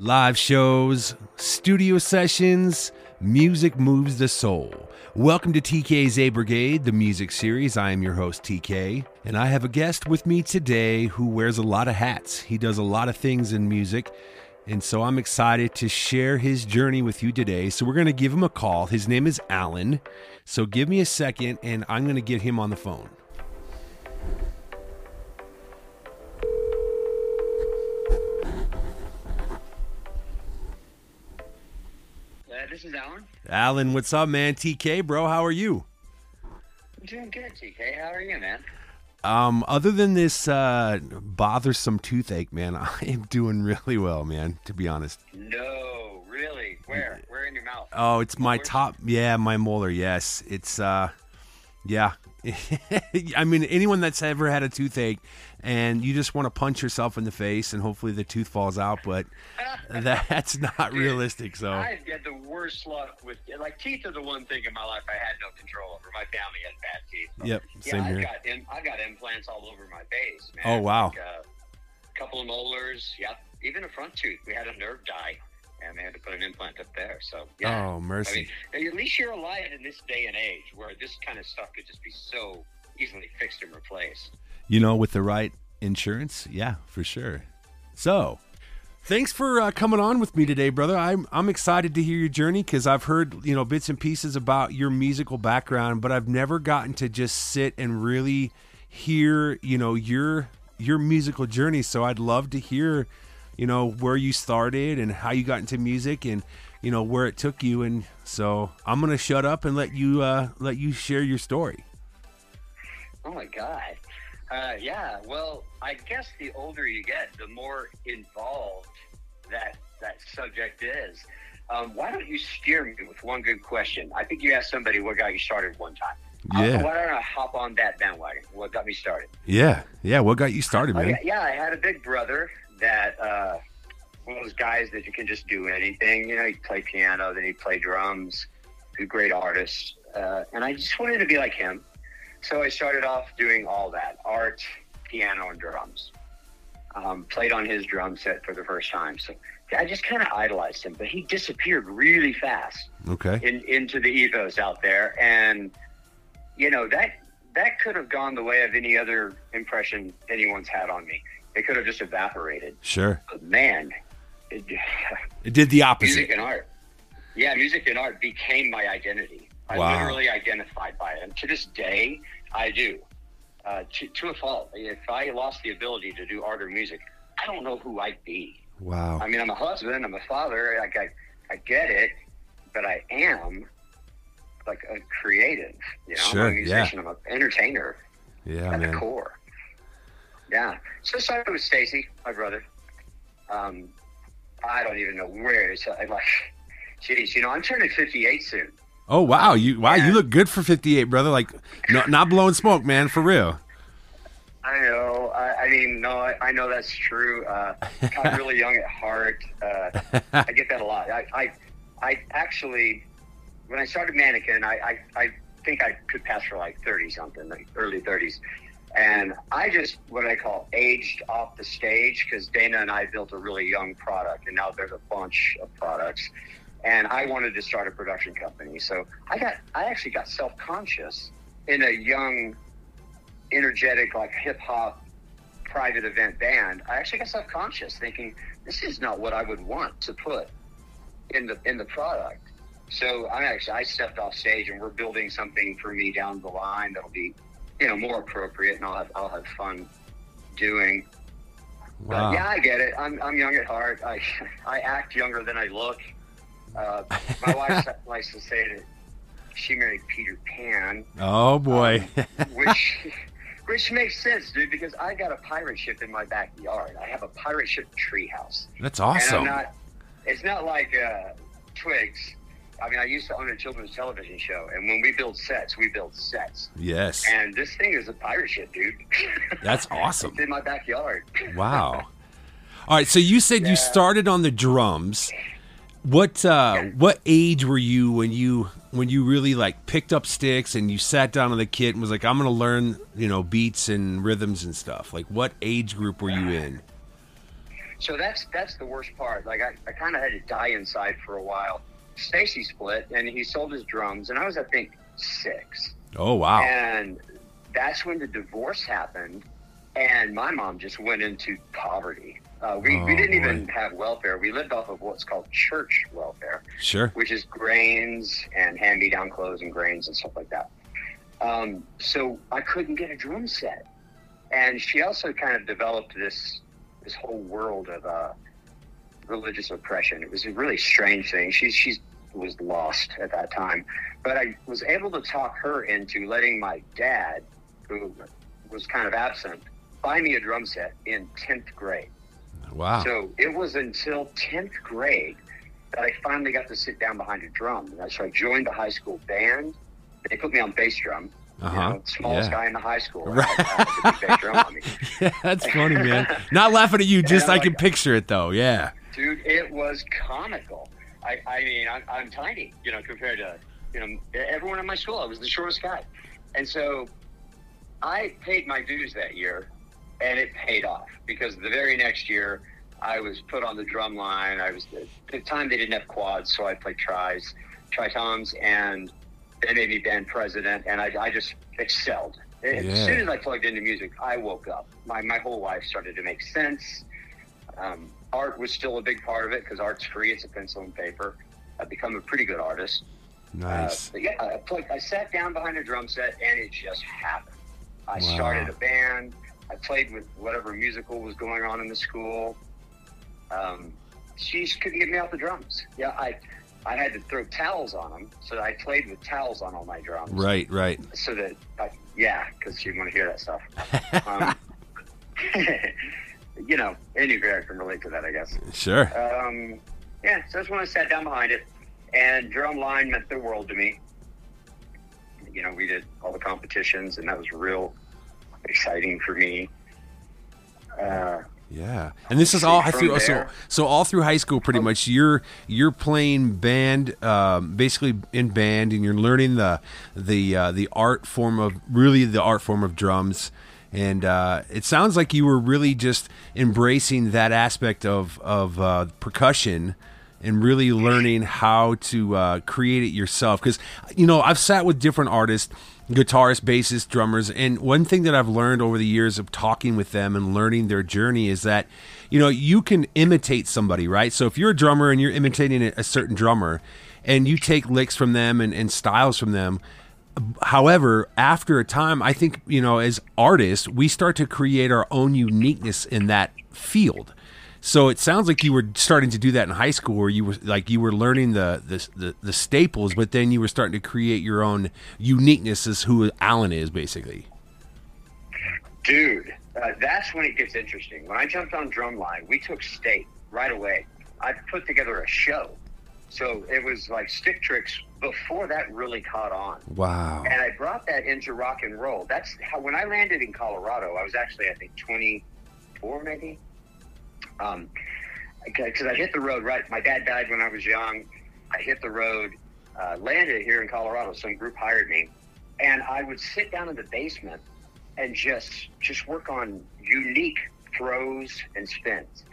Live shows, studio sessions, music moves the soul. Welcome to TK's A Brigade, the music series. I am your host, TK, and I have a guest with me today who wears a lot of hats. He does a lot of things in music, and so I'm excited to share his journey with you today. So we're going to give him a call. His name is Alan. So give me a second, and I'm going to get him on the phone. This is Alan. Alan, what's up, man? TK, bro, how are you? I'm doing good, TK. How are you, man? Um, other than this uh, bothersome toothache, man, I am doing really well, man. To be honest. No, really. Where? Where in your mouth? Oh, it's my top. Yeah, my molar. Yes, it's. uh Yeah. I mean, anyone that's ever had a toothache, and you just want to punch yourself in the face, and hopefully the tooth falls out, but that's not Dude, realistic. So. I've had the worst luck with like teeth are the one thing in my life I had no control over. My family had bad teeth. So, Yep. Yeah, Same I've here. got I got implants all over my face, man. Oh, wow. Like, a couple of molars. Yep. Even a front tooth. We had a nerve die, and they had to put an implant up there. So yeah. Oh I mercy. mean, at least you're alive in this day and age where this kind of stuff could just be so easily fixed and replaced. You know, with the right insurance, yeah, for sure. So, thanks for uh, coming on with me today, brother. I'm I'm excited to hear your journey because I've heard you know bits and pieces about your musical background, but I've never gotten to just sit and really hear you know your your musical journey. So I'd love to hear you know where you started and how you got into music and you know where it took you. And so I'm gonna shut up and let you uh, let you share your story. Oh my God. Uh, yeah. Well, I guess the older you get, the more involved that that subject is. Um, why don't you steer me with one good question? I think you asked somebody what got you started one time. Uh, Yeah. why don't I hop on that bandwagon? What got me started? Yeah, yeah. What got you started, man? Yeah, I had a big brother that uh, one of those guys that you can just do anything. You know, he'd play piano, then he'd play drums. He's a great artist, uh, and I just wanted to be like him. So I started off doing all that: art, piano, and drums. Um, played on his drum set for the first time. So I just kind of idolized him, but he disappeared really fast Okay. in, into the ethos out there, and you know that that could have gone the way of any other impression anyone's had on me. It could have just evaporated. Sure. But man, it, It did the opposite. music and art, yeah, music and art became my identity. I Wow. literally identified by it, and to this day, I do. Uh, to, to a fault. If I lost the ability to do art or music, I don't know who I'd be. Wow. I mean, I'm a husband, I'm a father, like I, I get it, but I am like a creative. You know, Sure, I'm a musician, I'm an entertainer Yeah, at the core. Yeah. So I started with Stacy, my brother. Um, I don't even know where it's I'm like, geez, you know, I'm turning 58 soon. Oh wow, you wow, you look good for 58, brother. Like no, not blowing smoke, man, for real. I know. I, I mean, no, I, I know that's true. Uh, I'm really young at heart. Uh, I get that a lot. I, I, I actually, when I started Mannequin, I, I, I think I could pass for like 30 something, like early 30s. And I just, what I call aged off the stage because Dana and I built a really young product and now there's a bunch of products. And I wanted to start a production company. So I got, I actually got self conscious in a young, energetic, like hip hop private event band. I actually got self conscious thinking, this is not what I would want to put in the in the product. So I actually I stepped off stage and we're building something for me down the line that'll be, you know, more appropriate and I'll have I'll have fun doing. Wow. But yeah, I get it. I'm I'm young at heart. I I act younger than I look. Uh, my wife likes to say that she married Peter Pan, Oh boy. which which makes sense, dude, because I got a pirate ship in my backyard. I have a pirate ship treehouse. That's awesome. Not. It's not like uh, Twigs. I mean, I used to own a children's television show, and when we build sets, we build sets. yes. And this thing is a pirate ship, dude. That's awesome. it's in my backyard. Wow. All right, so you said Yeah. you started on the drums. What uh Yeah. what age were you when you when you really like picked up sticks and you sat down on the kit and was like I'm going to learn, you know, beats and rhythms and stuff? Like what age group were you in? So that's that's the worst part. Like I, I kind of had to die inside for a while. Stacy split, and he sold his drums, and I was I think six. Oh wow! And that's when the divorce happened, and my mom just went into poverty. Uh, we, Oh, we didn't even boy. have welfare. We lived off of what's called church welfare Sure. which is grains and hand me down clothes and grains and stuff like that. Um, so I couldn't get a drum set. And she also kind of developed this this whole world of uh, religious oppression. It was a really strange thing. She she's was lost at that time, but I was able to talk her into letting my dad, who was kind of absent, buy me a drum set in tenth grade. Wow. So it was until 10th grade that I finally got to sit down behind a drum. And so I joined the high school band. They put me on bass drum. Uh-huh. know, smallest Yeah. guy in the high school. Right. I had a big bass drum on me. yeah, that's funny, man. Not laughing at you, just I can like- picture it though. Yeah. Dude, it was comical. I, I mean, I'm, I'm tiny, you know, compared to, you know, everyone in my school. I was the shortest guy. And so I paid my dues that year, and it paid off because the very next year I was put on the drum line. I was, at the time they didn't have quads, so I played tris, tritoms, and they made me band president, and I, I just excelled. As soon as I plugged into music, I woke up. My, my whole life started to make sense. Um, art was still a big part of it because art's free. It's a pencil and paper. I've become a pretty good artist. Nice. Uh, but yeah, I, plugged, I sat down behind a drum set and it just happened. I Wow. started a band. I played with whatever musical was going on in the school. Um, she just couldn't get me off the drums. Yeah, I I had to throw towels on them, so I played with towels on all my drums. right. Right. So that, I, yeah, because you want to hear that stuff. Um, you know, any grad can relate to that, I guess. Sure. Um, yeah, so that's when I sat down behind it, and drum line meant the world to me. You know, we did all the competitions, and that was real exciting for me. Uh, Yeah, and this is all through. So, so all through high school, pretty much, you're you're playing band, um, basically in band, and you're learning the the uh, the art form of really the art form of drums. And uh, it sounds like you were really just embracing that aspect of of uh, percussion and really learning how to uh, create it yourself. Because you know, I've sat with different artists, guitarists, bassists, drummers, and one thing that I've learned over the years of talking with them and learning their journey is that you know you can imitate somebody, right? So if you're a drummer and you're imitating a, certain drummer, and you take licks from them and, and styles from them. However, after a time, I think, you know, as artists, we start to create our own uniqueness in that field. So it sounds like you were starting to do that in high school, where you were like you were learning the the the, the staples, but then you were starting to create your own uniqueness as who Alan is, basically. dude, uh, that's when it gets interesting. When I jumped on Drumline, we took state right away. I put together a show. So it was like stick tricks before that really caught on. Wow. And I brought that into rock and roll. That's how, when I landed in Colorado, I was actually, I think, 24 maybe. Um, because I hit the road right. My dad died when I was young. I hit the road, uh, landed here in Colorado. Some group hired me, and I would sit down in the basement and just just work on unique throws and spins.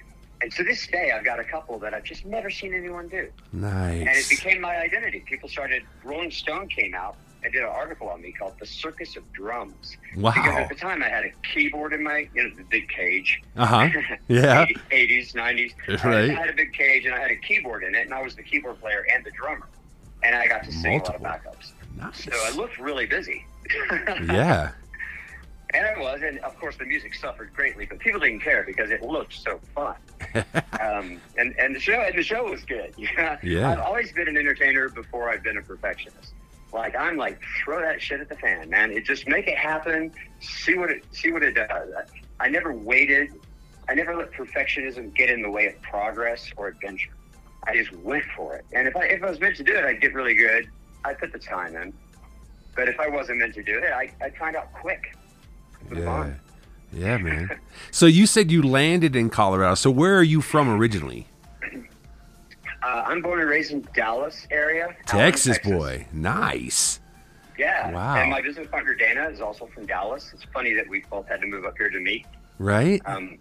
And to this day, I've got a couple that I've just never seen anyone do Nice. and it became my identity. People started. Rolling Stone came out and did an article on me called "The Circus of Drums." Because at the time, I had a keyboard in my, you know, the big cage. Uh huh. Yeah. 80s, 90s. Right. I had a big cage and I had a keyboard in it, and I was the keyboard player and the drummer, and I got to sing a lot of backups. Nice. So I looked really busy. Yeah. And I was, and of course the music suffered greatly, but people didn't care because it looked so fun. um, and and the show and the show was good. Yeah. Yeah. I've always been an entertainer before I've been a perfectionist. Like I'm like throw that shit at the fan, man. It just make it happen. See what it see what it does. I, I never waited. I never let perfectionism get in the way of progress or adventure. I just went for it. And if I if I was meant to do it, I'd get really good. I put the time in. But if I wasn't meant to do it, I I'd find out quick. Yeah. Yeah, man. So you said you landed in Colorado. So where are you from originally? Uh, I'm born and raised in Dallas area. Allen, Texas boy. Nice. Yeah. Wow. And my business partner Dana is also from Dallas. It's funny that we both had to move up here to meet. Right? Um,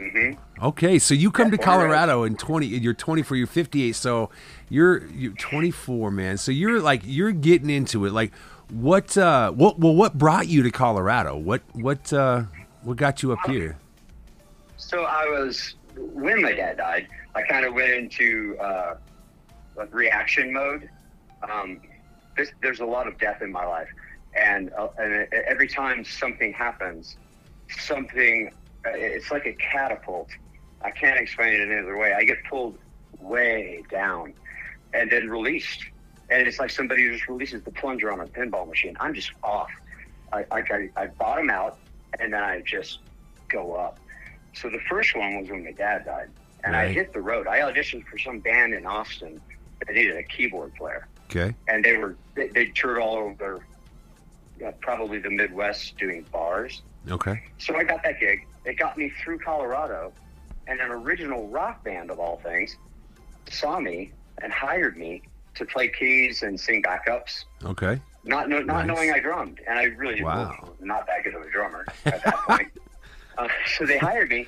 Mm-hmm. Okay, so you come Yeah, to Colorado in 20 you're 24, you're 58, so you're you're 24, man. So you're like you're getting into it. Like what uh what well what brought you to Colorado? What what uh what got you up here? So I was when my dad died. I kind of went into uh, reaction mode. Um, this, there's a lot of death in my life, and, uh, and every time something happens, something uh, it's like a catapult. I can't explain it any other way. I get pulled way down, and then released, and it's like somebody just releases the plunger on a pinball machine. I'm just off. I, I, I bottom out, and then I just go up. So the first one was when my dad died, and I hit the road. I auditioned for some band in Austin that needed a keyboard player, Okay. and they were they, they toured all over, uh, probably the Midwest, doing bars. Okay. So I got that gig. It got me through Colorado, and an original rock band of all things saw me and hired me to play keys and sing backups. Okay. Not know, not Nice. knowing I drummed, and I really Wow. was not that good of a drummer at that point. uh, so they hired me,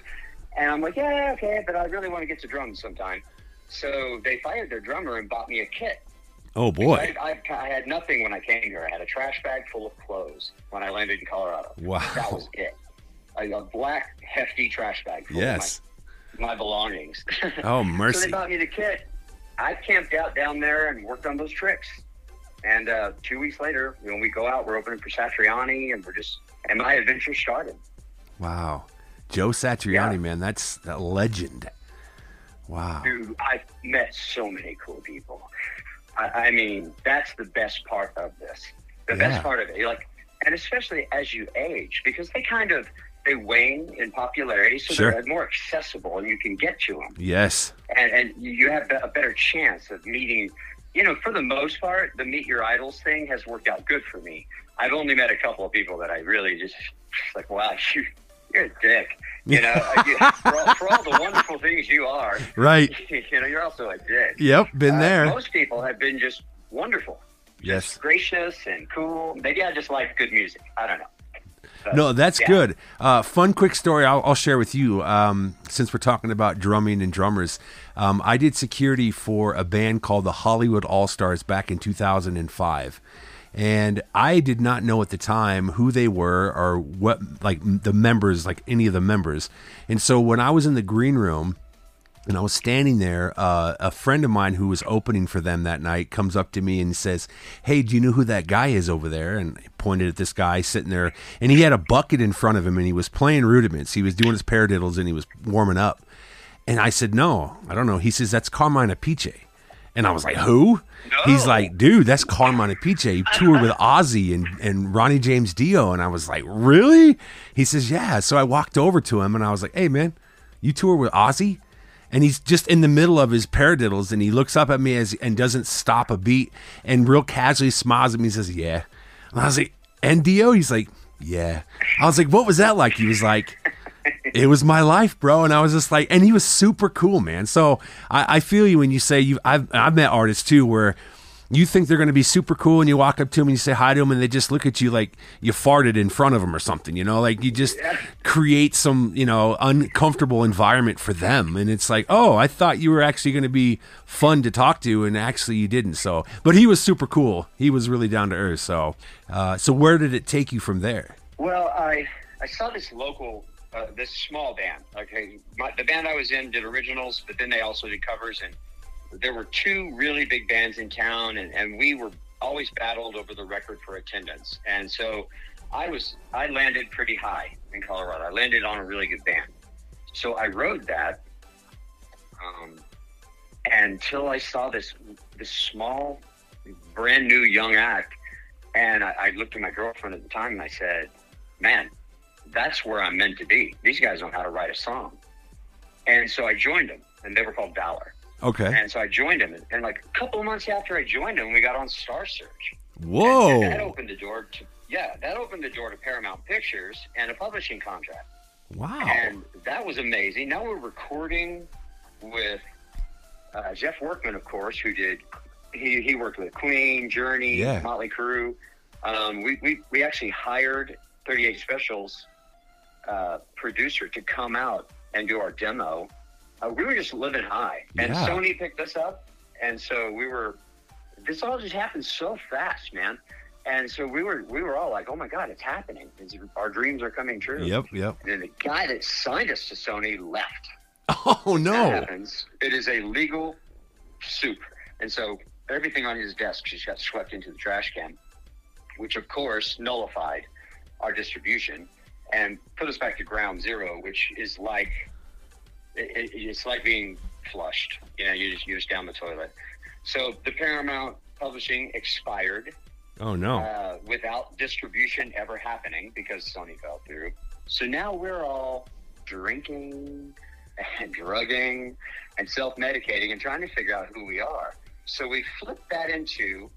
and I'm like, yeah, okay, but I really want to get to drums sometime. So they fired their drummer and bought me a kit. Oh boy. I, I, I had nothing when I came here. I had a trash bag full of clothes when I landed in Colorado. Wow, that was it. A, a black, hefty trash bag full Yes. of my, my belongings. Oh mercy! so they bought me the kit. I camped out down there and worked on those tricks. And uh, two weeks later, when we go out, we're opening for Satriani, and we're just and my adventure started. Wow. Joe Satriani, Yeah. man, that's a legend. Wow. Dude, I've met so many cool people. I, I mean, that's the best part of this. The Yeah. best part of it, like, and especially as you age, because they kind of they wane in popularity, so Sure. they're more accessible, and you can get to them. Yes. and, and you have a better chance of meeting. You know, for the most part, the meet your idols thing has worked out good for me. I've only met a couple of people that I really just like, wow, you, you're a dick. You know, for, all, for all the wonderful things you are, Right. you know, you're also a dick. Yep, been Uh, there. most people have been just wonderful, Yes. gracious and cool. Maybe I just like good music. I don't know. No, that's yeah. good. Uh, fun, quick story I'll, I'll share with you. Um, since we're talking about drumming and drummers, um, I did security for a band called the Hollywood All Stars back in 2005. And I did not know at the time who they were or what, like the members, like any of the members. And so when I was in the green room, and I was standing there. Uh, a friend of mine who was opening for them that night comes up to me and says, "Hey, do you know who that guy is over there?" And pointed at this guy sitting there, and he had a bucket in front of him, and he was playing rudiments. He was doing his paradiddles, and he was warming up. And I said, "No, I don't know." He says, "That's Carmine Appice." And I was like, "Who?" He's like, "Dude, that's Carmine Appice. He toured with Ozzy and, and Ronnie James Dio." And I was like, "Really?" He says, "Yeah." So I walked over to him and I was like, "Hey, man, you tour with Ozzy?" And he's just in the middle of his paradiddles, and he looks up at me as and doesn't stop a beat, and real casually smiles at me and says, "Yeah." And I was like, "And Dio?" He's like, "Yeah." I was like, "What was that like?" He was like, it was my life, bro. And I was just like, and he was super cool, man. So I, I feel you when you say you. I've I've met artists too where you think they're going to be super cool, and you walk up to them and you say hi to them, and they just look at you like you farted in front of them or something. You know, like you just create some you know uncomfortable environment for them, and it's like, oh, I thought you were actually going to be fun to talk to, and actually you didn't. So, but he was super cool. He was really down to earth. So, uh, so where did it take you from there? Well, I I saw this local, uh, this small band. Okay, My, the band I was in did originals, but then they also did covers, and there were two really big bands in town, and, and we were always battled over the record for attendance. And so I was I landed pretty high in Colorado. I landed on a really good band, so I rode that um, until I saw this this small, brand new young act, and I, I looked at my girlfriend at the time and I said, "Man, that's where I'm meant to be. These guys know how to write a song." And so I joined them, and they were called Valor. Okay. And so I joined them, and, and like a couple of months after I joined them, we got on Star Search. Whoa. And that opened the door to yeah, that opened the door to Paramount Pictures and a publishing contract. Wow. And that was amazing. Now we're recording with uh, Geoff Workman, of course, who did he, he worked with Queen, Journey, Yeah. Motley Crue. Um, we, we we actually hired 38 Specials uh, producer to come out and do our demo, uh, we were just living high. And Yeah. Sony picked us up, and so we were. This all just happened so fast, man. And so we were we were all like, "Oh my God, it's happening! It's, our dreams are coming true." Yep, yep. And then the guy that signed us to Sony left. Oh That no. happens. It is a legal soup, and so everything on his desk just got swept into the trash can, which of course nullified our distribution and put us back to ground zero, which is like it, it, it's like being flushed. You know, you just you just down the toilet. So the Paramount Publishing expired Oh no. uh, without distribution ever happening because Sony fell through. So now we're all drinking and drugging and self medicating and trying to figure out who we are. So we flipped that into,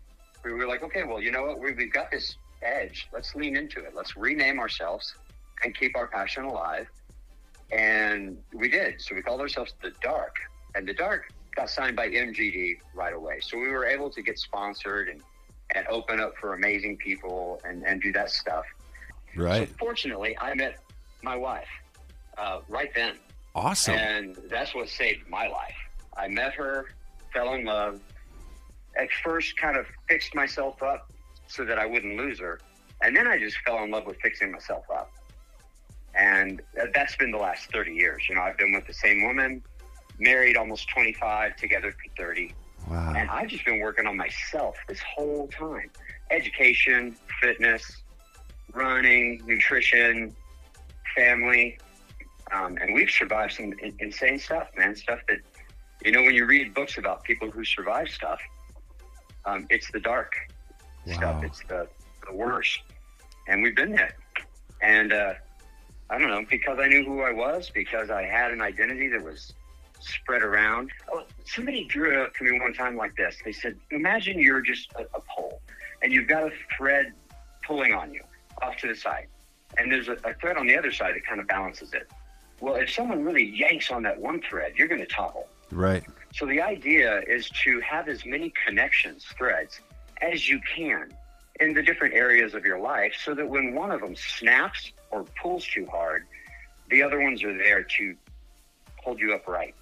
we were like, okay, well, you know what? We, we've got this edge. Let's lean into it. Let's rename ourselves and keep our passion alive. And we did. So we called ourselves The Dark. And The Dark got signed by MGD right away. So we were able to get sponsored and and open up for amazing people and, and do that stuff. right. So fortunately, I met my wife uh, right then, Awesome. and that's what saved my life. I met her, fell in love. At first, kind of fixed myself up so that I wouldn't lose her, and then I just fell in love with fixing myself up. And that's been the last 30 years. You know, I've been with the same woman, married almost 25, together for 30. Wow. And I've just been working on myself this whole time education, fitness, running, nutrition, family. Um, and we've survived some in- insane stuff, man. Stuff that, you know, when you read books about people who survive stuff, um, it's the dark Wow. stuff, it's the, the worst. And we've been there. And uh, I don't know, because I knew who I was, because I had an identity that was spread around. Oh, somebody drew it up to me one time like this. They said, Imagine you're just a, a pole and you've got a thread pulling on you off to the side. And there's a, a thread on the other side that kind of balances it. Well, if someone really yanks on that one thread, you're going to topple. right. So the idea is to have as many connections, threads, as you can in the different areas of your life so that when one of them snaps or pulls too hard, the other ones are there to hold you upright.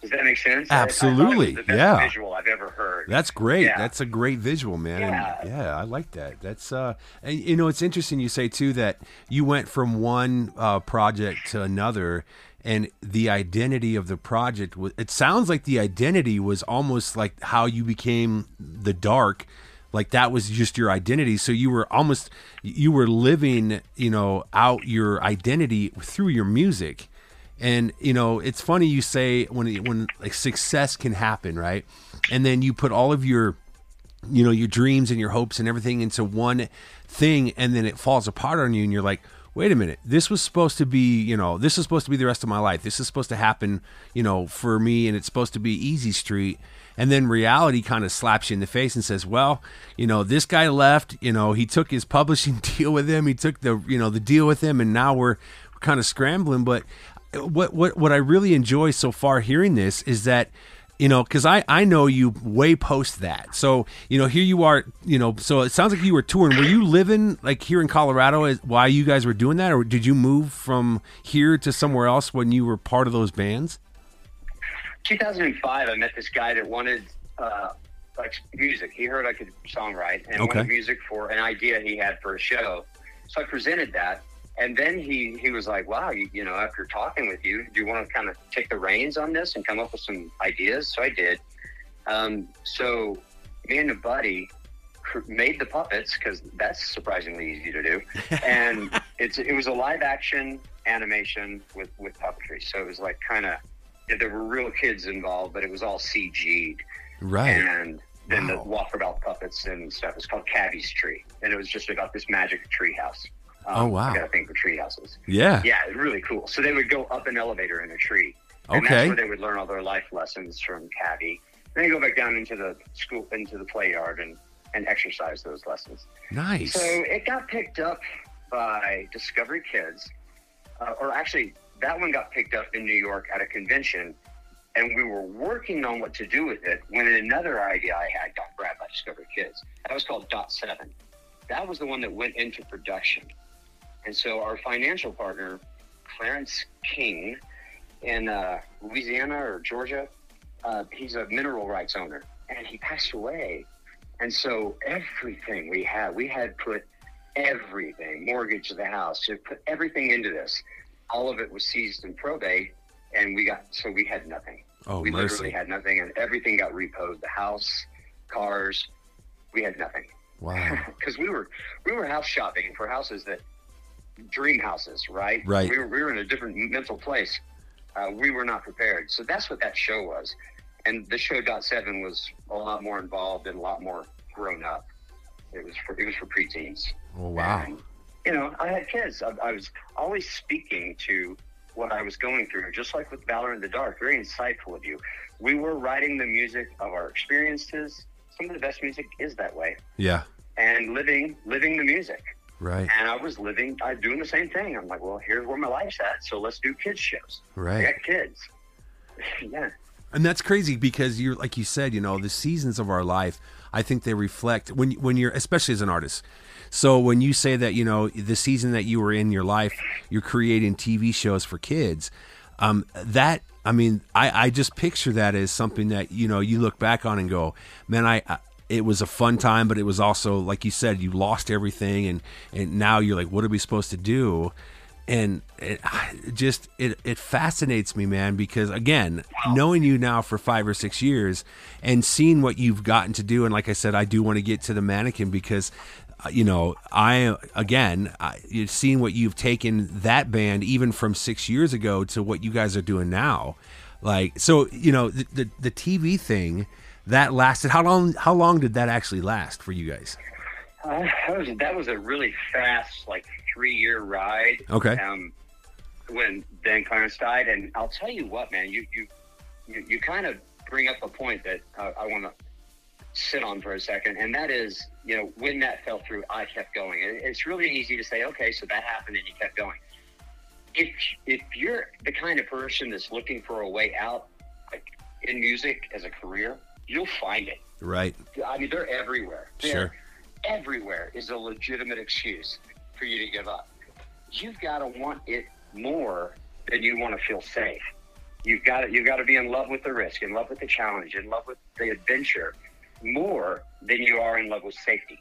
Does that make sense? I- I thought it was Absolutely, the best yeah. visual I've ever heard. That's great. Yeah. That's a great visual, man. Yeah. And yeah, I like that. That's uh, and you know, it's interesting you say too that you went from one uh, project to another, and the identity of the project was. It sounds like the identity was almost like how you became the dark. Like that was just your identity. So you were almost you were living, you know, out your identity through your music. And you know, it's funny you say when when like success can happen, right? And then you put all of your you know your dreams and your hopes and everything into one thing and then it falls apart on you and you're like wait a minute this was supposed to be you know this is supposed to be the rest of my life this is supposed to happen you know for me and it's supposed to be easy street and then reality kind of slaps you in the face and says well you know this guy left you know he took his publishing deal with him he took the you know the deal with him and now we're, kind of scrambling. But what what what I really enjoy so far hearing this is that you know because I I know you way post that. So you know here you are you know so it sounds like you were touring. Were you living like here in Colorado as, while you guys were doing that or did you move from here to somewhere else when you were part of those bands 2005, I met this guy that wanted uh, like music. He heard I could songwrite and Okay. wanted music for an idea he had for a show. So I presented that, and then he he was like, "Wow, you, you know, after talking with you, do you want to kind of take the reins on this and come up with some ideas?" So I did. Um, so me and a buddy made the puppets because that's surprisingly easy to do, and it's it was a live action animation with with puppetry. So it was like kind of there were real kids involved, but it was all CG'd. right And then Wow. the walkabout puppets and stuff. It's called Cabby's Tree, and it was just about this magic tree house. Um, Oh, wow. I got a thing for tree houses. yeah Yeah, really cool. So they would go up an elevator in a tree, and Okay. that's where they would learn all their life lessons from Cabby. Then they go back down into the school, into the play yard, and and exercise those lessons. nice So it got picked up by Discovery Kids, uh, or actually, that one got picked up in New York at a convention, and we were working on what to do with it when another idea I had got grabbed by Discovery Kids. That was called Dot Seven. That was the one that went into production, and so our financial partner Clarence King in uh, Louisiana or Georgia. Uh, he's a mineral rights owner, and he passed away. And so everything we had, we had put everything, mortgage the house, to put everything into this. All of it was seized in probate, and we got so we had nothing. Oh, we mercy. literally had nothing, and everything got repoed. The house, cars, we had nothing Wow. because we were we were house shopping for houses that dream houses, right? Right. We were, we were in a different mental place. Uh, we were not prepared, so that's what that show was. And the show Dot Seven was a lot more involved and a lot more grown up. It was for it was for preteens. Oh, wow. And, you know, I had kids. I, I was always speaking to what I was going through, just like with Valor in the Dark. Very insightful of you. We were writing the music of our experiences. Some of the best music is that way, Yeah. and living living the music. Right. And I was living, I was doing the same thing. I'm like, well, here's where my life's at, so let's do kids shows. Right. I got kids. yeah. And that's crazy because you're like you said, you know, the seasons of our life, I think they reflect when when you're especially as an artist. So when you say that, you know, the season that you were in your life, you're creating TV shows for kids, um, that I mean, I, I just picture that as something that, you know, you look back on and go, man, I, I it was a fun time, but it was also, like you said, you lost everything and, and now you're like, what are we supposed to do? And it just it it fascinates me man because again knowing you now for 5 or 6 years and seeing what you've gotten to do and like I said I do want to get to the mannequin because uh, you know I again I, you've seen what you've taken that band even from 6 years ago to what you guys are doing now like so you know the the, the TV thing that lasted how long how long did that actually last for you guys? Uh, that was that was a really fast, like three year ride. Okay. Um, when Dan Clarence died, and I'll tell you what, man, you you you, you kind of bring up a point that uh, I want to sit on for a second, and that is, you know, when that fell through, I kept going. It, it's really easy to say, okay, so that happened, and you kept going. If if you're the kind of person that's looking for a way out, like in music as a career, you'll find it. right I mean, they're everywhere. They're Sure. everywhere is a legitimate excuse for you to give up. You've got to want it more than you want to feel safe. You've got to, you've got to be in love with the risk, in love with the challenge, in love with the adventure more than you are in love with safety.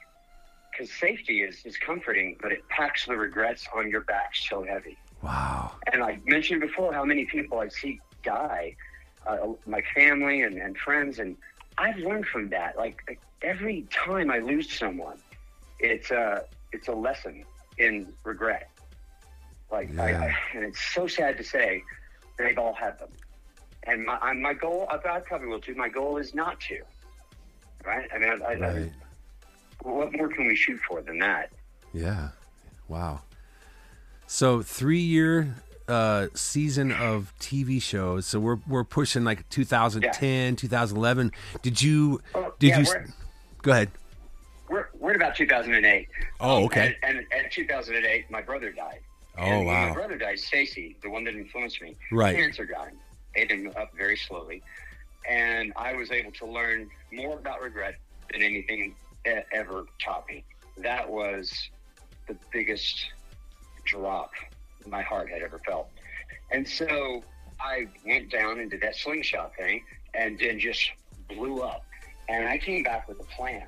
Because safety is, is comforting, but it packs the regrets on your back so heavy. wow And I mentioned before how many people I see die, uh, my family and, and friends, and I've learned from that. Like, every time I lose someone, it's a it's a lesson in regret. Like, Yeah. I, and it's so sad to say they've all had them. And my I- my goal, I I probably will too. My goal is not to. Right? I mean, I, I, right what more can we shoot for than that? Yeah. Wow. So three year uh, season of TV shows. So we're we're pushing like 2010, 2011. Did you did yeah, you go ahead? We're, we're about 2008. Oh, um, okay. And, and, and 2008, my brother died. Oh, and wow. My brother died, Stacy, the one that influenced me. Right. Cancer died. Ate him up very slowly. And I was able to learn more about regret than anything ever taught me. That was the biggest drop my heart had ever felt. And so I went down and did that slingshot thing and then just blew up. And I came back with a plan.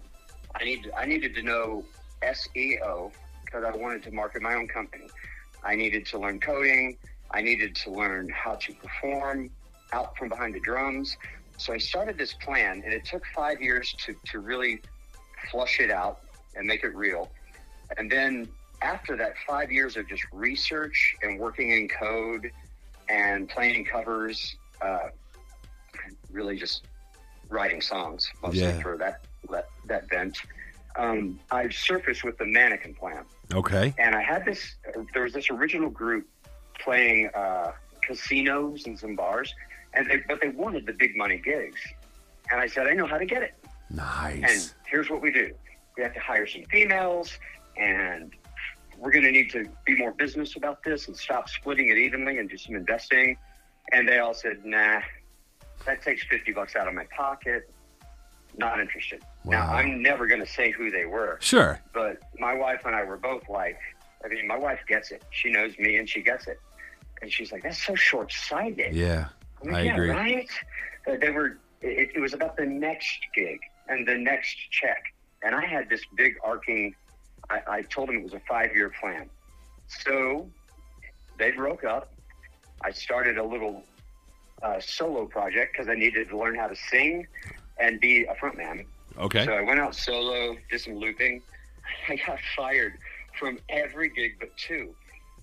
I need I needed to know SEO because I wanted to market my own company. I needed to learn coding. I needed to learn how to perform out from behind the drums. So I started this plan, and it took five years to, to really flush it out and make it real. And then after that, five years of just research and working in code and playing covers, uh, really just writing songs mostly Yeah. for that that, that bent. Um, I surfaced with the mannequin plan, Okay. and I had this. There was this original group playing uh, casinos and some bars, and they, but they wanted the big money gigs. And I said, I know how to get it. Nice. And here's what we do: we have to hire some females, and we're going to need to be more business about this and stop splitting it evenly and do some investing. And they all said, Nah, that takes fifty bucks out of my pocket. Not interested. Now I'm never going to say who they were, Sure. but my wife and I were both like, I mean, my wife gets it. She knows me and she gets it. And she's like, that's so short sighted. Yeah, I'm like, I yeah, agree. Right? Uh, they were. It, it was about the next gig and the next check, and I had this big arcing. I, I told them it was a five-year plan. So they broke up. I started a little uh, solo project because I needed to learn how to sing and be a frontman. Okay. So I went out solo, did some looping. I got fired from every gig but two.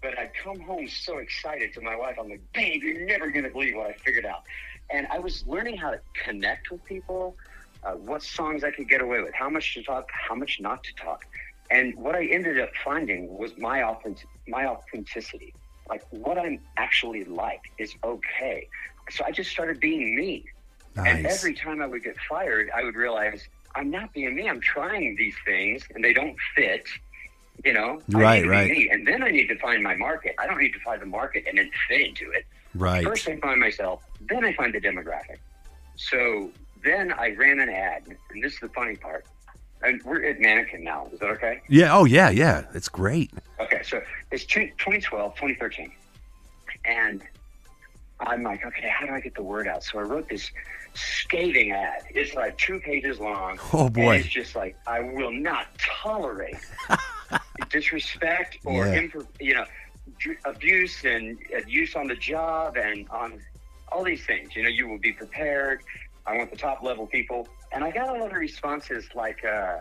But I'd come home so excited to my wife. I'm like, babe, you're never going to believe what I figured out. And I was learning how to connect with people, uh, what songs I could get away with, how much to talk, how much not to talk. And what I ended up finding was my authentic, my authenticity. Like what I'm actually like is okay. So I just started being me. And every time I would get fired, I would realize I'm not being me. I'm trying these things and they don't fit. You know, Right, need to be right. me. And then I need to find my market. I don't need to find the market and then fit into it. Right. First, I find myself, then I find the demographic. So then I ran an ad, and this is the funny part. And we're at Mannequin now. Is that okay? Yeah. Oh, yeah. Yeah. It's great. Okay, so it's 2012, 2013. And I'm like, okay, how do I get the word out? So I wrote this scathing ad. It's like two pages long. Oh, boy. And it's just like, I will not tolerate disrespect or, Yeah. imp- you know, abuse and abuse on the job and on all these things. You know, you will be prepared. I want the top level people. And I got a lot of responses like, uh,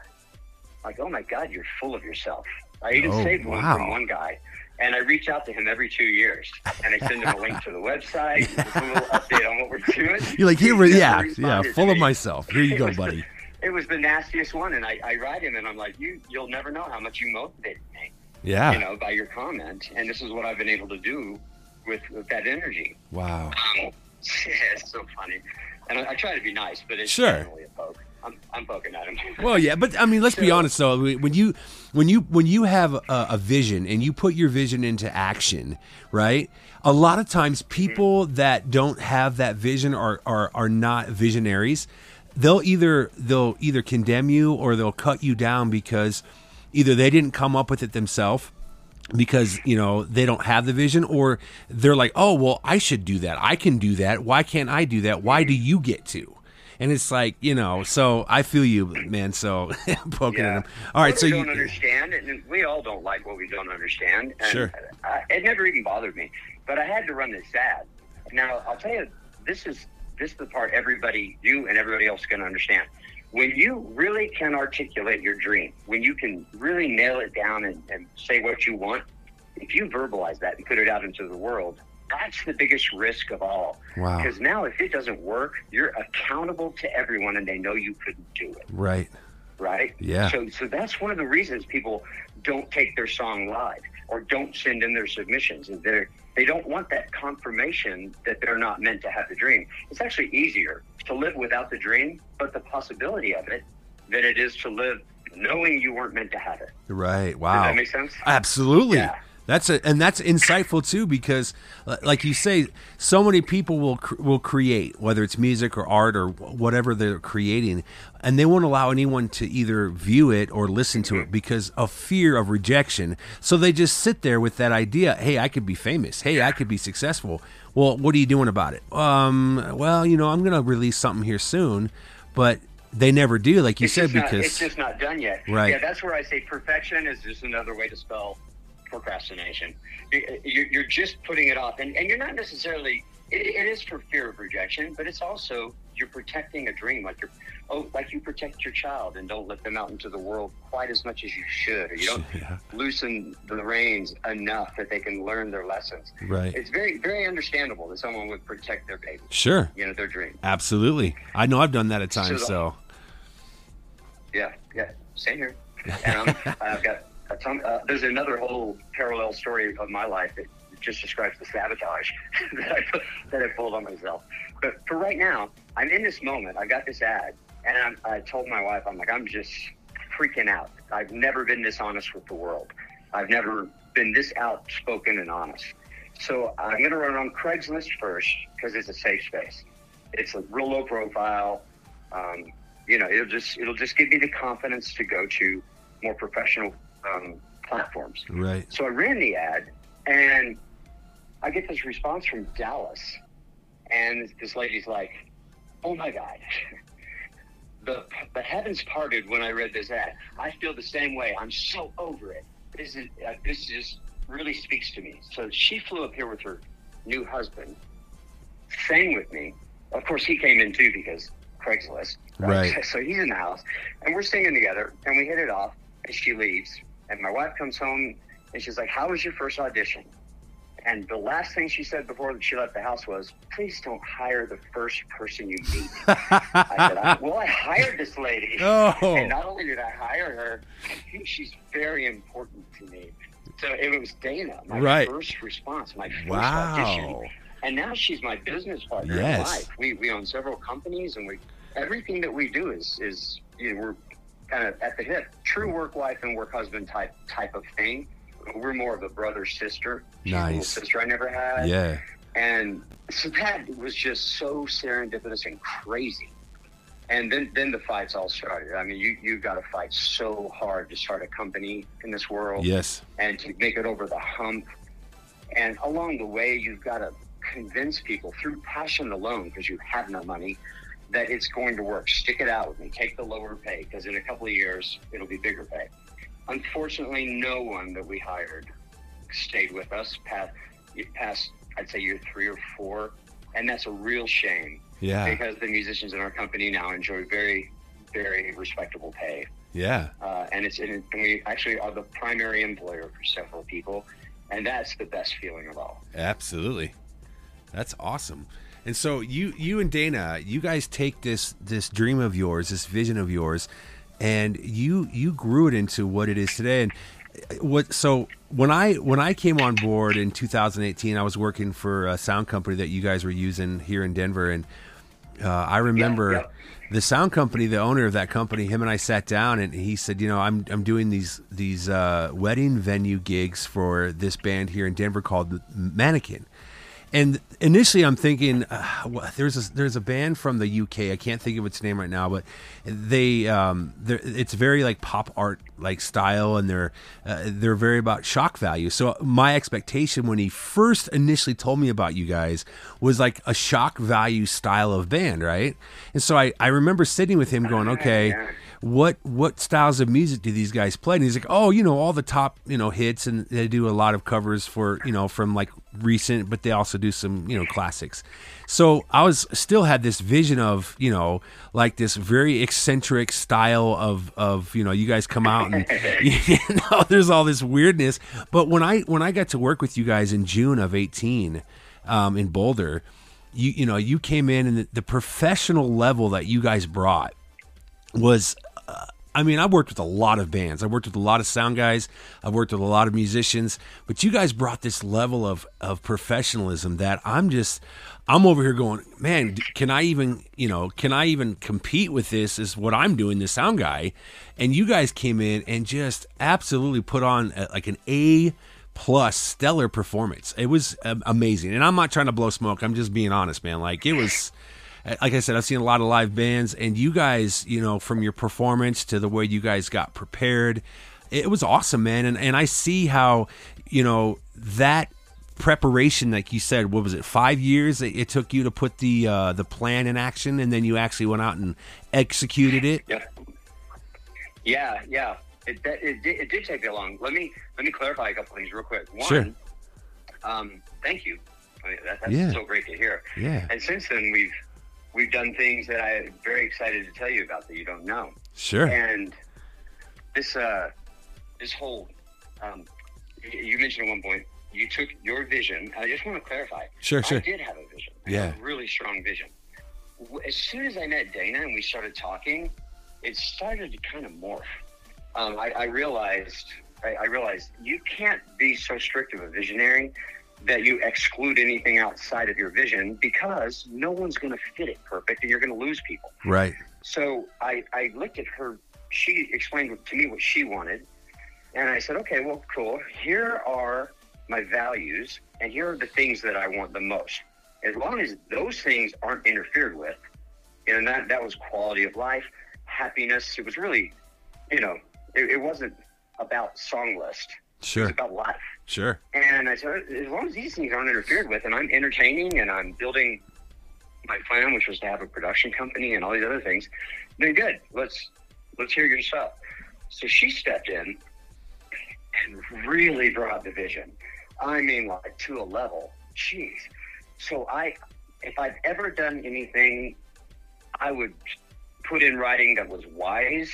like, oh my God, you're full of yourself. I even Oh, saved one wow. from one guy. And I reach out to him every two years, and I send him a link to the website, a little update on what we're doing. You're like, here, yeah, yeah, full of me. myself. Here you go, was the- buddy. It was the nastiest one, and I, I write him, and I'm like, you, you'll never know how much you motivated me, Yeah. you know, by your comment, and this is what I've been able to do with, with that energy. Wow. Um, yeah, it's so funny, and I, I try to be nice, but it's Sure. definitely a poke. I'm, I'm poking at him. Well, yeah, but I mean, let's be honest though. When you when you when you have a, a vision and you put your vision into action, right? A lot of times, people that don't have that vision are are are not visionaries. They'll either they'll either condemn you or they'll cut you down because either they didn't come up with it themselves because you know they don't have the vision or they're like oh well i should do that i can do that why can't i do that why do you get to and it's like you know so i feel you man so poking at him all right What so you don't understand, and we all don't like what we don't understand. And Sure. I, it never even bothered me, but I had to run this ad. Now I'll tell you, this is this is the part everybody, you and everybody else, can understand. When you really can articulate your dream, when you can really nail it down and, and say what you want, if you verbalize that and put it out into the world, that's the biggest risk of all. Wow. Because now, if it doesn't work, you're accountable to everyone, and they know you couldn't do it right right? Yeah. So, so that's one of the reasons people don't take their song live or don't send in their submissions. Is they they don't want that confirmation that they're not meant to have the dream. It's actually easier to live without the dream, but the possibility of it, than it is to live knowing you weren't meant to have it. right Does wow that make sense? Absolutely. Yeah. That's a, and that's insightful too because, like you say, so many people will cr- will create whether it's music or art or whatever they're creating, and they won't allow anyone to either view it or listen to it because of fear of rejection. So they just sit there with that idea: Hey, I could be famous. Hey, I could be successful. Well, what are you doing about it? Um, well, you know, I'm going to release something here soon, but they never do, like you it's said, just not, because it's just not done yet. Right. Yeah, that's where I say perfection is just another way to spell procrastination. You- You're, just putting it off, and, and you're not necessarily. It, is for fear of rejection, but it's also you're protecting a dream, like you're oh, like you protect your child and don't let them out into the world quite as much as you should, or you don't Yeah. loosen the reins enough that they can learn their lessons. right, It's very very understandable that someone would protect their baby, sure, you know, their dream. absolutely. I know I've done that at times. the- So. Yeah, yeah, same here. And I'm, I've got Uh, there's another whole parallel story of my life that just describes the sabotage that I that I pulled on myself. But for right now, I'm in this moment. I got this ad, and I'm, I told my wife, I'm like, I'm just freaking out. I've never been this honest with the world. I've never been this outspoken and honest. So I'm going to run it on Craigslist first because it's a safe space. It's a real low profile. Um, you know, it'll just it'll just give me the confidence to go to more professional um, platforms. Right. So I ran the ad, and I get this response from Dallas, and this lady's like, "Oh my God." The, the heavens parted when I read this ad. I feel the same way. I'm so over it. This is uh, this just really speaks to me. So she flew up here with her new husband, sang with me. Of course, he came in too because Craigslist. Right. So he's in the house, and we're singing together, and we hit it off. And she leaves, and my wife comes home, and she's like, "How was your first audition?" And the last thing she said before she left the house was, "Please don't hire the first person you meet." I said, I, "Well, I hired this lady, Oh. and not only did I hire her, I think she's very important to me." So it was Dana, my Right. first response, my first Wow. audition, and now she's my business partner Yes. in life. We we own several companies, and we everything that we do is is you know we're kind of at the hip, true work wife and work husband type type of thing. We're more of a brother sister. She's a little Nice. sister I never had. Yeah. And so that was just so serendipitous and crazy. And then, then the fights all started. I mean, you you got to fight so hard to start a company in this world Yes. and to make it over the hump. And along the way, you've got to convince people through passion alone, because you have no money, that it's going to work. Stick it out with me. Take the lower pay, because in a couple of years, it'll be bigger pay. Unfortunately, no one that we hired stayed with us past, past I'd say year three or four. And that's a real shame Yeah. because the musicians in our company now enjoy very, very respectable pay Yeah. uh, and it's and we actually are the primary employer for several people, and that's the best feeling of all. Absolutely. That's awesome. And so you you and Dana, you guys take this this dream of yours, this vision of yours, and you you grew it into what it is today. And what so when I when I came on board in 2018, I was working for a sound company that you guys were using here in Denver, and uh, I remember yeah. the sound company, the owner of that company, him and I sat down, and he said, "You know, I'm I'm doing these these uh, wedding venue gigs for this band here in Denver called Mannequin." And initially, I'm thinking uh, well, there's a, there's a band from the UK. I can't think of its name right now, but they um, it's very like pop art like style, and they're uh, they're very about shock value. So my expectation when he first initially told me about you guys was like a shock value style of band, right? And so I I remember sitting with him going, okay. What what styles of music do these guys play? And he's like, oh, you know, all the top, you know, hits, and they do a lot of covers for, you know, from like recent, but they also do some, you know, classics. So I was still had this vision of, you know, like this very eccentric style of of, you know, you guys come out and you know, there's all this weirdness. But when I when I got to work with you guys in June of eighteen, um, in Boulder, you you know, you came in and the, the professional level that you guys brought was I mean, I've worked with a lot of bands. I've worked with a lot of sound guys. I've worked with a lot of musicians, but you guys brought this level of of professionalism that I'm just I'm over here going, man, can I even, you know, can I even compete with this is what I'm doing the sound guy. And you guys came in and just absolutely put on a, like an A plus stellar performance. It was um, amazing. And I'm not trying to blow smoke. I'm just being honest, man. Like it was like I said, I've seen a lot of live bands, and you guys, you know, from your performance to the way you guys got prepared, it was awesome, man. And and I see how, you know, that preparation, like you said, what was it, five years it, it took you to put the uh, the plan in action, and then you actually went out and executed it. Yeah, yeah, yeah. It, that, it, did, it did take that long. Let me let me clarify a couple things real quick. One, Sure. um, thank you. I mean, that, that's Yeah. so great to hear. Yeah, And since then, we've we've done things that I'm very excited to tell you about that you don't know. sure. And this uh, this whole um, you mentioned at one point you took your vision. I just want to clarify. Sure, sure. I did have a vision. Yeah. a really strong vision. As soon as I met Dana and we started talking, it started to kind of morph. Um, I, I realized I, I realized you can't be so strict of a visionary that you exclude anything outside of your vision because no one's going to fit it perfect and you're going to lose people. Right. So I, I looked at her. She explained to me what she wanted. And I said, okay, well, cool. Here are my values, and here are the things that I want the most. As long as those things aren't interfered with, and that, that was quality of life, happiness. It was really, you know, it, it wasn't about song list. It Sure. was about life. Sure. And I said, as long as these things aren't interfered with, and I'm entertaining and I'm building my plan, which was to have a production company and all these other things, then good. Let's let's hear your stuff. So she stepped in and really brought the vision. I mean, like to a level. Jeez. So I, if I've ever done anything, I would put in writing that was wise.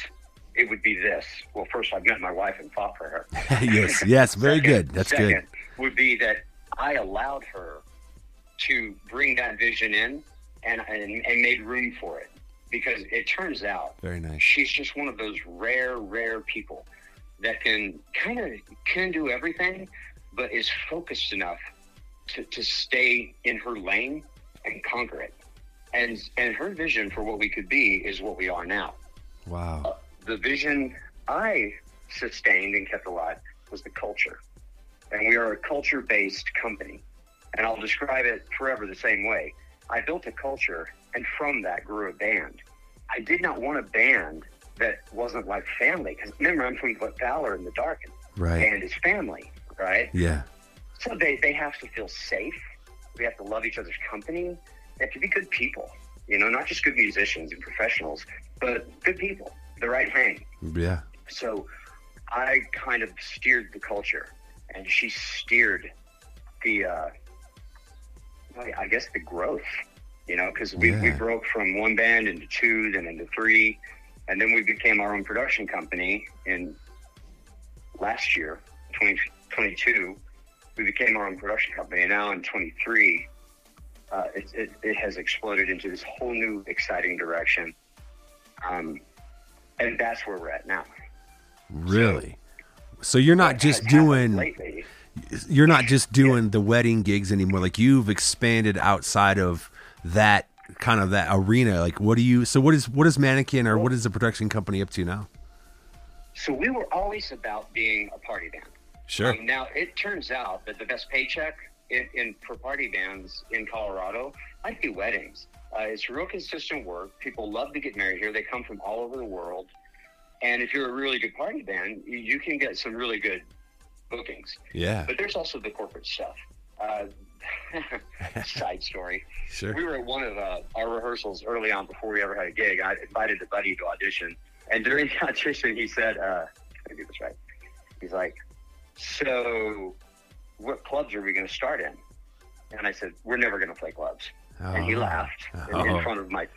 It would be this. Well, first I've met my wife and fought for her. yes, yes, very Second- good. That's second good. Would be that I allowed her to bring that vision in and, and and made room for it because it turns out Very nice. she's just one of those rare, rare people that can kind of can do everything, but is focused enough to, to stay in her lane and conquer it. And and her vision for what we could be is what we are now. Wow. The vision I sustained and kept alive was the culture. And we are a culture based company. And I'll describe it forever the same way. I built a culture, and from that grew a band. I did not want a band that wasn't like family. Because remember, I'm from Valor in the Dark, and Right. band is family, right? Yeah. So they, they have to feel safe. We have to love each other's company. They have to be good people, you know, not just good musicians and professionals, but good people, the right thing. Yeah. So I kind of steered the culture, and she steered the, uh, I guess, the growth, you know, because we, we broke from one band into two, then into three, and then we became our own production company in last year, 2022. we became our own production company, and now in 23, uh, it, it, it has exploded into this whole new exciting direction. Um, and that's where we're at now. Really. So you're not just doing lately. you're not just doing the wedding gigs anymore. Like you've expanded outside of that kind of that arena. Like what do you so what is what is Mannequin or what is the production company up to now? So we were always about being a party band. Sure. Um, now it turns out that the best paycheck in, in for party bands in Colorado might be weddings. Uh, it's real consistent work. People love to get married here. They come from all over the world, and if you're a really good party band, you, you can get some really good bookings. Yeah. But there's also the corporate stuff. Uh, side story. Sure. We were at one of uh, our rehearsals early on before we ever had a gig. I invited a buddy to audition, and during the audition, he said, uh, "Let me get this right." He's like, "So, what clubs are we going to start in?" And I said, "We're never going to play clubs." And he Oh. laughed in, Oh. in front of my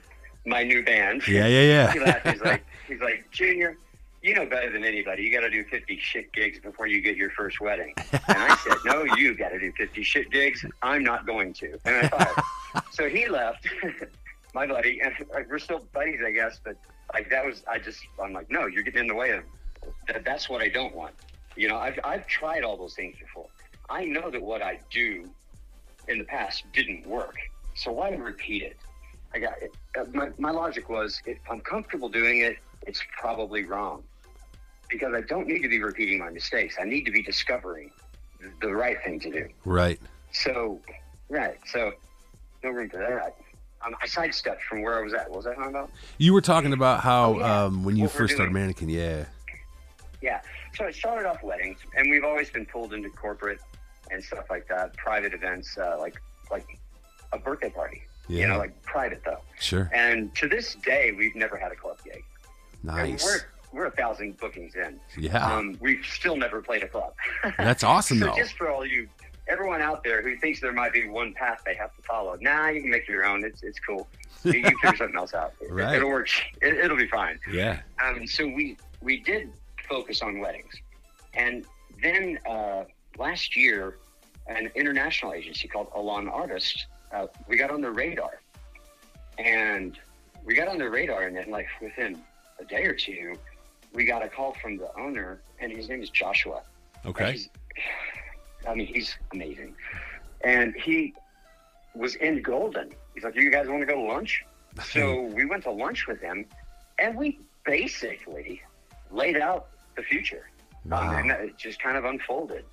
my new band. Yeah, yeah, yeah. he laughed. He's like, he's like, Junior, you know better than anybody. You got to do 50 shit gigs before you get your first wedding. And I said, No, you got to do 50 shit gigs. I'm not going to. And I thought, so he left, my buddy, and like, we're still buddies, I guess. But like that was, I just, I'm like, no, you're getting in the way of. That, that's what I don't want. You know, I've I've tried all those things before. I know that what I do in the past didn't work. So why repeat it? I got it. Uh, my, my logic was if I'm comfortable doing it, it's probably wrong because I don't need to be repeating my mistakes. I need to be discovering the right thing to do. Right. So, right. So, no room for that. Um, I sidestepped from where I was at. What was I talking about? You were talking about how Oh, yeah. um when you What first started. Mannequin, yeah. Yeah. So I started off weddings, and we've always been pulled into corporate and stuff like that, private events, uh, like like a birthday party. Yeah. You know, like private though. Sure. And to this day, we've never had a club gig. And Nice. We're we're a thousand bookings in. Yeah. Um, we've still never played a club. That's awesome so though. just for all you, everyone out there who thinks there might be one path they have to follow, nah, you can make your own. It's it's cool. You, you figure something else out. It- Right. It'll work. It, it'll be fine. Yeah. Um, so we we did focus on weddings, and then uh, last year, an international agency called Elan Artist, uh, we got on the radar, and we got on the radar, and then like within a day or two, we got a call from the owner, and his name is Joshua. Okay. I mean, he's amazing, and he was in Golden. He's like, "Do "You guys want to go to lunch?" So we went to lunch with him, and we basically laid out the future. Um, Wow. and it just kind of unfolded.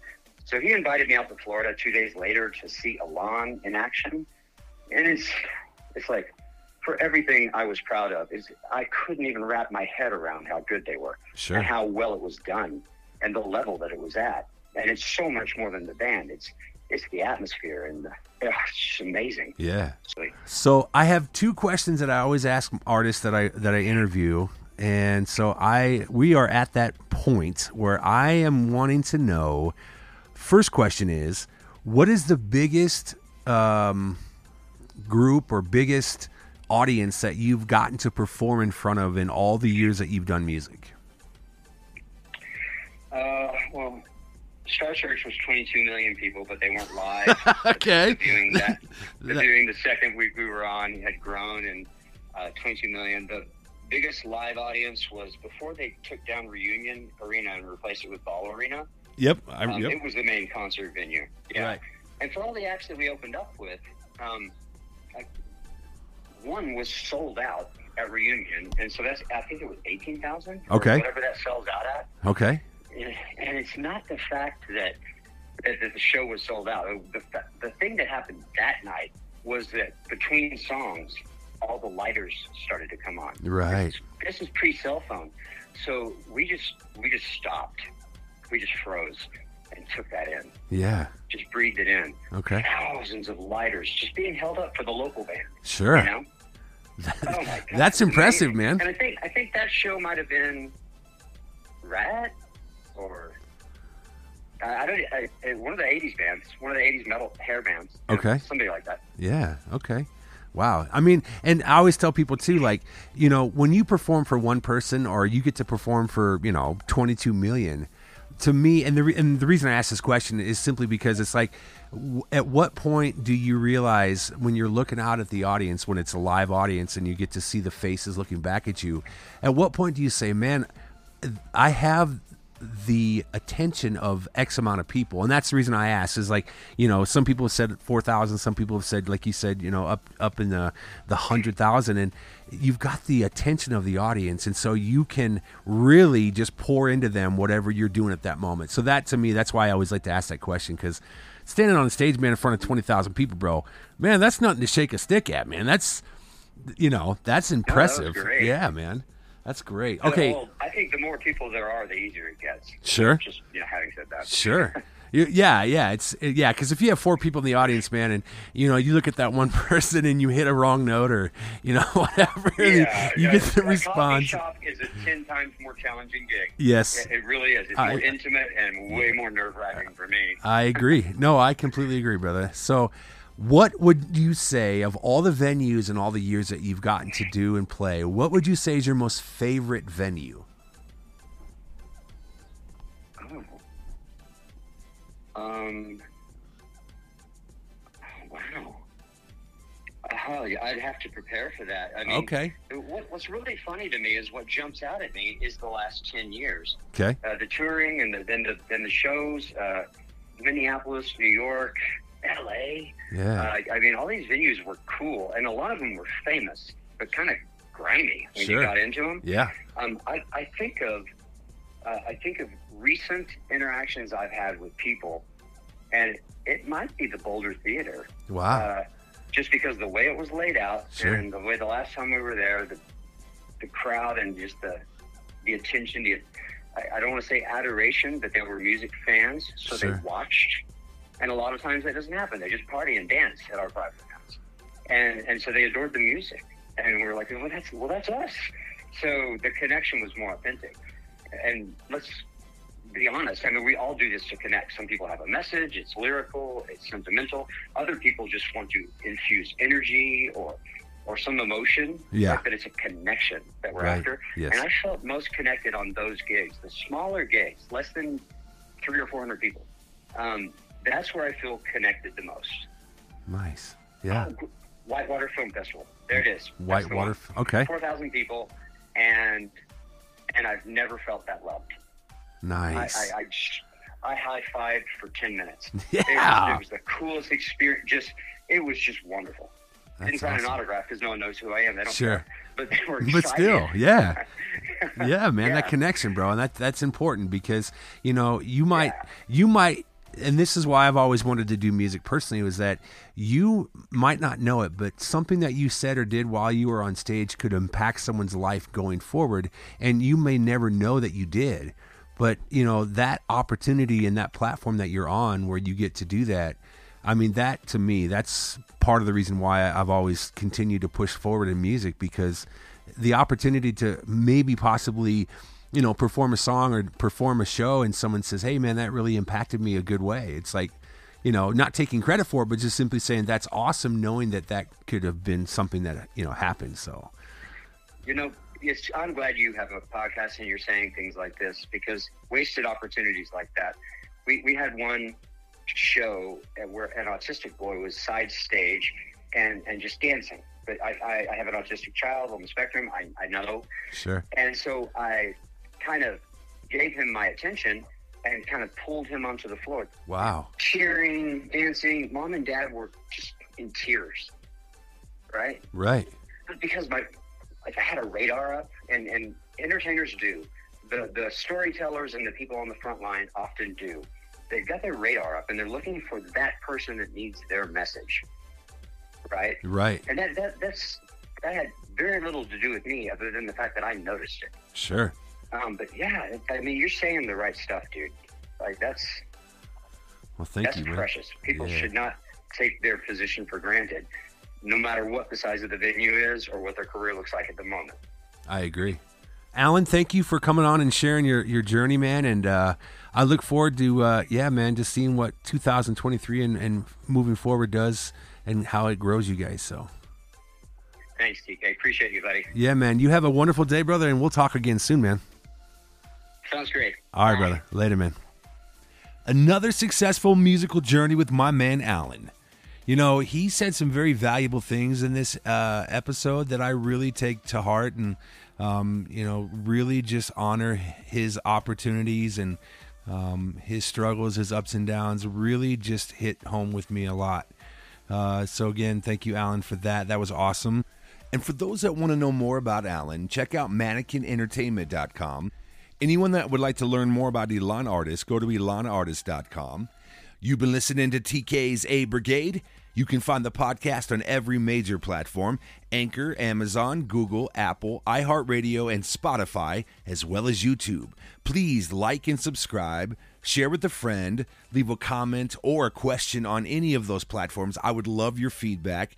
So he invited me out to Florida two days later to see Elan in action, and it's it's like for everything I was proud of is I couldn't even wrap my head around how good they were Sure. and how well it was done and the level that it was at. and it's so much more than the band. It's it's the atmosphere and the, oh, it's just amazing. Yeah. So, So I have two questions that I always ask artists that I that I interview, and so I we are at that point where I am wanting to know. First question is, what is the biggest um, group or biggest audience that you've gotten to perform in front of in all the years that you've done music? uh, well, Star Search was 22 million people, but they weren't live. okay. viewing that viewing the second week we were on had grown and uh, 22 million. The biggest live audience was before they took down Reunion Arena and replaced it with Ball Arena. Yep. I, Um, yep. It was the main concert venue. Yeah. Right. And for all the acts that we opened up with, um, I, one was sold out at Reunion, and so that's I think it was 18,000. Okay. Whatever that sells out at. Okay. And it's not the fact that that, the show was sold out. The, the thing that happened that night was that between songs, all the lighters started to come on. Right. This is pre cell phone, so we just we just stopped. We just froze and took that in. Yeah. Just breathed it in. Okay. Thousands of lighters just being held up for the local band. Sure. You know. Oh my God, That's impressive, amazing. man. And I think I think that show might have been Ratt or I don't I, one of the '80s bands, one of the '80s metal hair bands. you know, Okay. somebody like that. Yeah. Okay. Wow. I mean, and I always tell people too, like, you know, when you perform for one person or you get to perform for, you know, 22 million, to me, and the, and the reason I ask this question is simply because it's like, w- at what point do you realize when you're looking out at the audience, when it's a live audience and you get to see the faces looking back at you, at what point do you say, man, I have the attention of X amount of people, and that's the reason I asked. Is like you know, some people have said four thousand, some people have said, like you said, you know, up up in the the hundred thousand, and you've got the attention of the audience, and so you can really just pour into them whatever you're doing at that moment. So that to me, that's why I always like to ask that question because standing on the stage, man, in front of twenty thousand people, bro, man, that's nothing to shake a stick at, man. That's you know, that's oh, impressive. great. Yeah, man. That's great. Okay. Well, I think the more people there are, the easier it gets. Sure. Just you know, having said that. Sure. Yeah, yeah, it's yeah. Because if you have four people in the audience, man, and you know you look at that one person and you hit a wrong note or you know whatever, Yeah, you yeah. get the coffee response. shop is a ten times more challenging gig. Yes, It, it really is. It's I- more intimate and way more nerve wracking for me. I agree. No, I completely agree, brother. So, what would you say of all the venues and all the years that you've gotten to do and play? What would you say is your most favorite venue? Oh. Um. Wow. Oh, I'd have to prepare for that. I mean, Okay. What, what's really funny to me is what jumps out at me is the last ten years. Okay. Uh, the touring and the, then the then the shows. Uh, Minneapolis, New York, L.A. Yeah. Uh, I mean, all these venues were cool, and a lot of them were famous, but kind of grimy when Sure. you got into them. Yeah. Um, I, I think of uh, I think of recent interactions I've had with people, and it might be the Boulder Theater, Wow. uh, just because the way it was laid out Sure. and the way the last time we were there, the the crowd and just the the attention, the I, I don't want to say adoration, but they were music fans, so Sure. they watched. And a lot of times that doesn't happen. They just party and dance at our private events, and and so they adored the music, and we were like, well, that's well, that's us. So the connection was more authentic. And let's be honest. I mean, we all do this to connect. Some people have a message. It's lyrical. It's sentimental. Other people just want to infuse energy or or some emotion. Yeah. Like, but it's a connection that we're Right. after. Yes. And I felt most connected on those gigs, the smaller gigs, less than three or four hundred people. Um, that's where I feel connected the most. Nice. Oh, yeah. Oh, Whitewater Film Festival. There it is. That's Whitewater. Okay. Four thousand people, and and I've never felt that loved. Nice. I, I, I, I high fived for 10 minutes. Yeah. It was, it was the coolest experience. Just, it was just wonderful. Didn't That's sign an autograph because no one knows who I am. They don't Sure. care. But they were But still, yeah. yeah, man, that connection, bro, and that that's important because you know you might Yeah. you might, and this is why I've always wanted to do music personally was that you might not know it, but something that you said or did while you were on stage could impact someone's life going forward, and you may never know that you did. But you know that opportunity and that platform that you're on, where you get to do that. I mean, that to me, that's part of the reason why I've always continued to push forward in music because the opportunity to maybe possibly, you know, perform a song or perform a show and someone says, Hey man, that really impacted me a good way. It's like, you know, not taking credit for it, but just simply saying that's awesome knowing that that could have been something that, you know, happened. So, you know, it's, I'm glad you have a podcast and you're saying things like this because wasted opportunities like that. We, we had one show where an autistic boy was side stage and, and just dancing. But I, I, I have an autistic child on the spectrum. I, I know. Sure. And so I kind of gave him my attention and kind of pulled him onto the floor. Wow. Cheering, dancing. Mom and dad were just in tears. Right? Right. Because my like I had a radar up and, and entertainers do. The the storytellers and the people on the front line often do. They've got their radar up and they're looking for that person that needs their message. Right? Right. And that, that that's that had very little to do with me other than the fact that I noticed it. Sure. Um, but yeah, I mean, you're saying the right stuff, dude. Like that's well, thank that's you. man. precious. People Yeah. should not take their position for granted, no matter what the size of the venue is or what their career looks like at the moment. I agree. Alan, thank you for coming on and sharing your, your journey, man. And uh, I look forward to, uh, yeah, man, just seeing what 2023 and, and moving forward does and how it grows you guys. So, Thanks, TK. Appreciate you, buddy. yeah, man, you have a wonderful day, brother, and we'll talk again soon, man. Sounds great. All right, Bye. brother. Later, man. Another successful musical journey with my man Alan. You know, he said some very valuable things in this uh, episode that I really take to heart and, um, you know, really just honor his opportunities and um, his struggles, his ups and downs, really just hit home with me a lot. Uh, so, again, thank you, Alan, for that. That was awesome. And for those that want to know more about Alan, check out mannequinentertainment.com. Anyone that would like to learn more about Elan Artist, go to elanartist.com. You've been listening to TK's A Brigade. You can find the podcast on every major platform Anchor, Amazon, Google, Apple, iHeartRadio, and Spotify, as well as YouTube. Please like and subscribe, share with a friend, leave a comment or a question on any of those platforms. I would love your feedback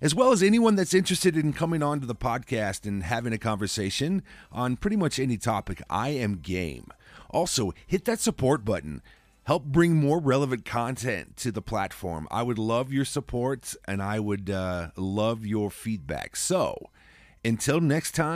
as well as anyone that's interested in coming on to the podcast and having a conversation on pretty much any topic, I am game. Also, hit that support button. Help bring more relevant content to the platform. I would love your support and I would uh, love your feedback. So, until next time.